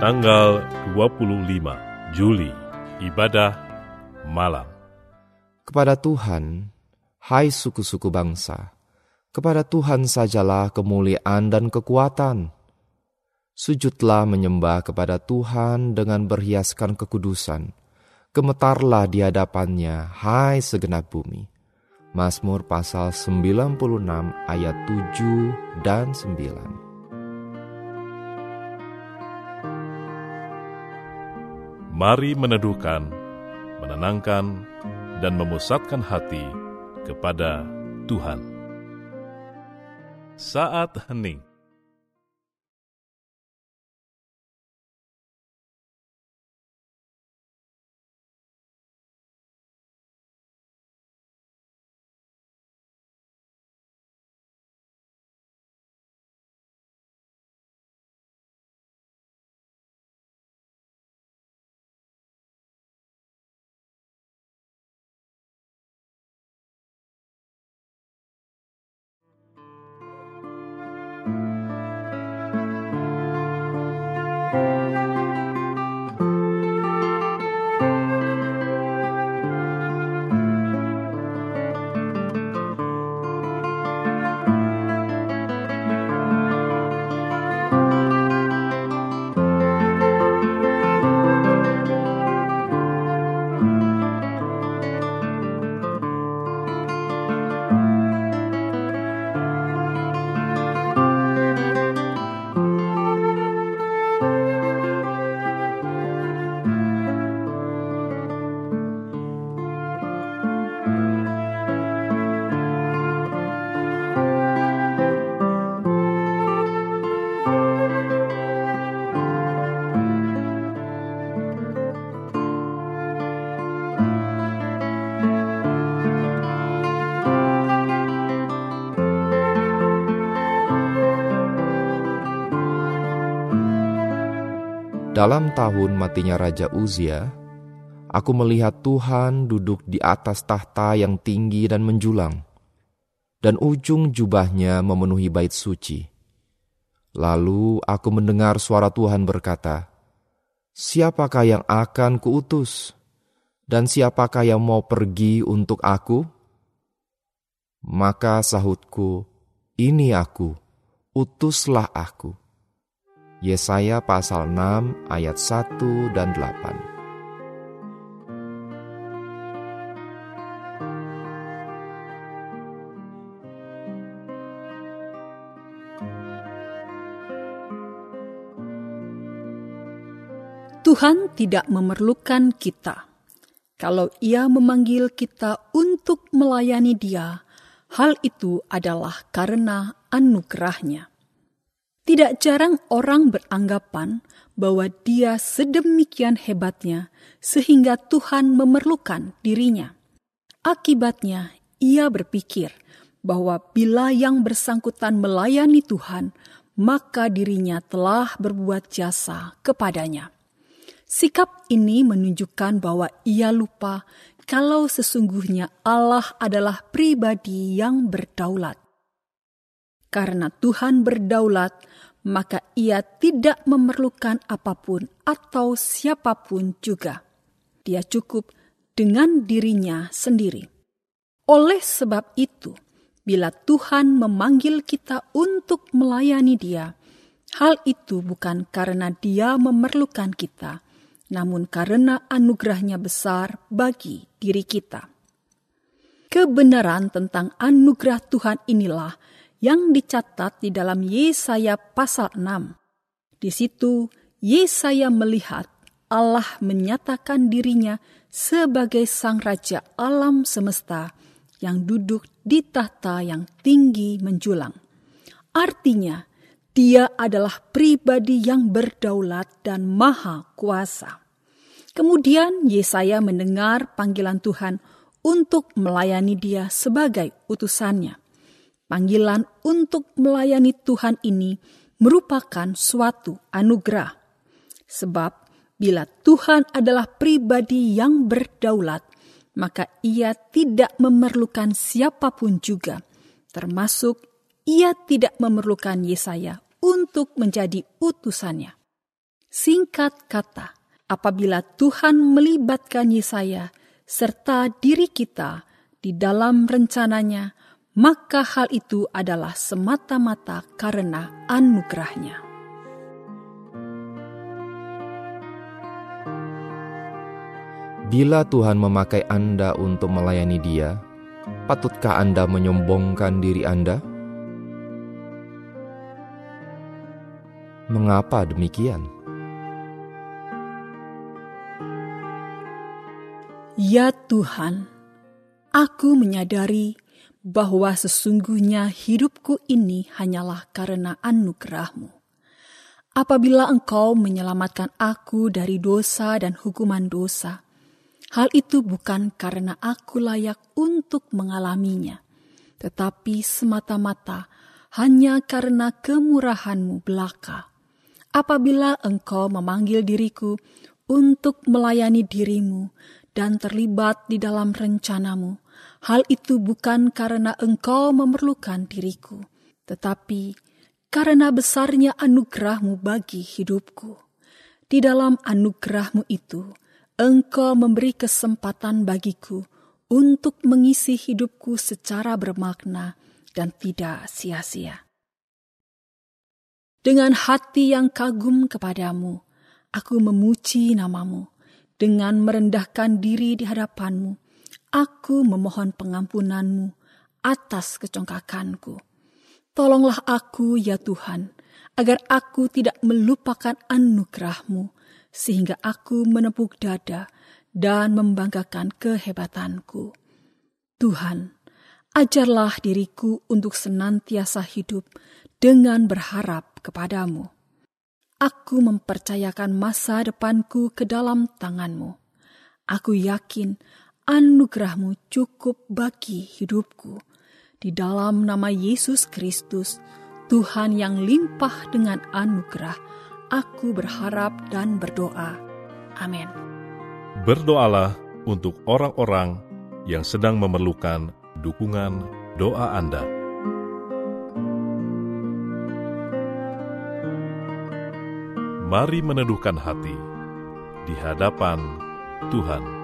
tanggal 25 Juli, ibadah malam. Kepada Tuhan, hai suku-suku bangsa, kepada Tuhan sajalah kemuliaan dan kekuatan. Sujudlah menyembah kepada Tuhan dengan berhiaskan kekudusan. Gemetarlah di hadapannya, hai segenap bumi. Mazmur pasal 96 ayat 7 dan 9. Mari meneduhkan, menenangkan, dan memusatkan hati kepada Tuhan. Saat hening Dalam tahun matinya Raja Uzia, aku melihat Tuhan duduk di atas tahta yang tinggi dan menjulang, dan ujung jubahnya memenuhi bait suci. Lalu aku mendengar suara Tuhan berkata, Siapakah yang akan kuutus? Dan siapakah yang mau pergi untuk aku? Maka sahutku, ini aku, utuslah aku. Yesaya pasal 6 ayat 1 dan 8. Tuhan tidak memerlukan kita. Kalau Ia memanggil kita untuk melayani Dia, hal itu adalah karena anugerahnya. Tidak jarang orang beranggapan bahwa dia sedemikian hebatnya sehingga Tuhan memerlukan dirinya. Akibatnya, ia berpikir bahwa bila yang bersangkutan melayani Tuhan, maka dirinya telah berbuat jasa kepadanya. Sikap ini menunjukkan bahwa ia lupa kalau sesungguhnya Allah adalah pribadi yang berdaulat. Karena Tuhan berdaulat, maka ia tidak memerlukan apa pun atau siapa pun juga. Dia cukup dengan dirinya sendiri. Oleh sebab itu, bila Tuhan memanggil kita untuk melayani Dia, hal itu bukan karena Dia memerlukan kita, namun karena anugerahnya besar bagi diri kita. Kebenaran tentang anugerah Tuhan inilah yang dicatat di dalam Yesaya pasal 6. Di situ Yesaya melihat Allah menyatakan dirinya sebagai sang raja alam semesta yang duduk di tahta yang tinggi menjulang. Artinya, dia adalah pribadi yang berdaulat dan maha kuasa. Kemudian Yesaya mendengar panggilan Tuhan untuk melayani dia sebagai utusannya. Panggilan untuk melayani Tuhan ini merupakan suatu anugerah. Sebab bila Tuhan adalah pribadi yang berdaulat, maka ia tidak memerlukan siapa pun juga, termasuk ia tidak memerlukan Yesaya untuk menjadi utusannya. Singkat kata, apabila Tuhan melibatkan Yesaya serta diri kita di dalam rencananya, maka hal itu adalah semata-mata karena anugerahnya. Bila Tuhan memakai Anda untuk melayani Dia, patutkah Anda menyombongkan diri Anda? Mengapa demikian? Ya Tuhan, aku menyadari bahwa sesungguhnya hidupku ini hanyalah karena anugerahmu. Apabila engkau menyelamatkan aku dari dosa dan hukuman dosa, Hal itu bukan karena aku layak untuk mengalaminya, tetapi semata-mata hanya karena kemurahanmu belaka. Apabila engkau memanggil diriku untuk melayani dirimu dan terlibat di dalam rencanamu, hal itu bukan karena engkau memerlukan diriku, tetapi karena besarnya anugerahmu bagi hidupku. Di dalam anugerahmu itu, Engkau memberi kesempatan bagiku untuk mengisi hidupku secara bermakna dan tidak sia-sia. Dengan hati yang kagum kepadamu, aku memuji namamu. Dengan merendahkan diri di hadapanmu, aku memohon pengampunanmu atas kecongkakanku. Tolonglah aku ya Tuhan, agar aku tidak melupakan anugerahmu sehingga aku menepuk dada dan membanggakan kehebatanku. Tuhan, ajarlah diriku untuk senantiasa hidup dengan berharap kepadamu. Aku mempercayakan masa depanku ke dalam tanganmu. Aku yakin anugerahmu cukup bagi hidupku. Di dalam nama Yesus Kristus, Tuhan yang limpah dengan anugerah, Aku berharap dan berdoa. Amin. Berdoalah untuk orang-orang yang sedang memerlukan dukungan doa Anda. Mari meneduhkan hati di hadapan Tuhan.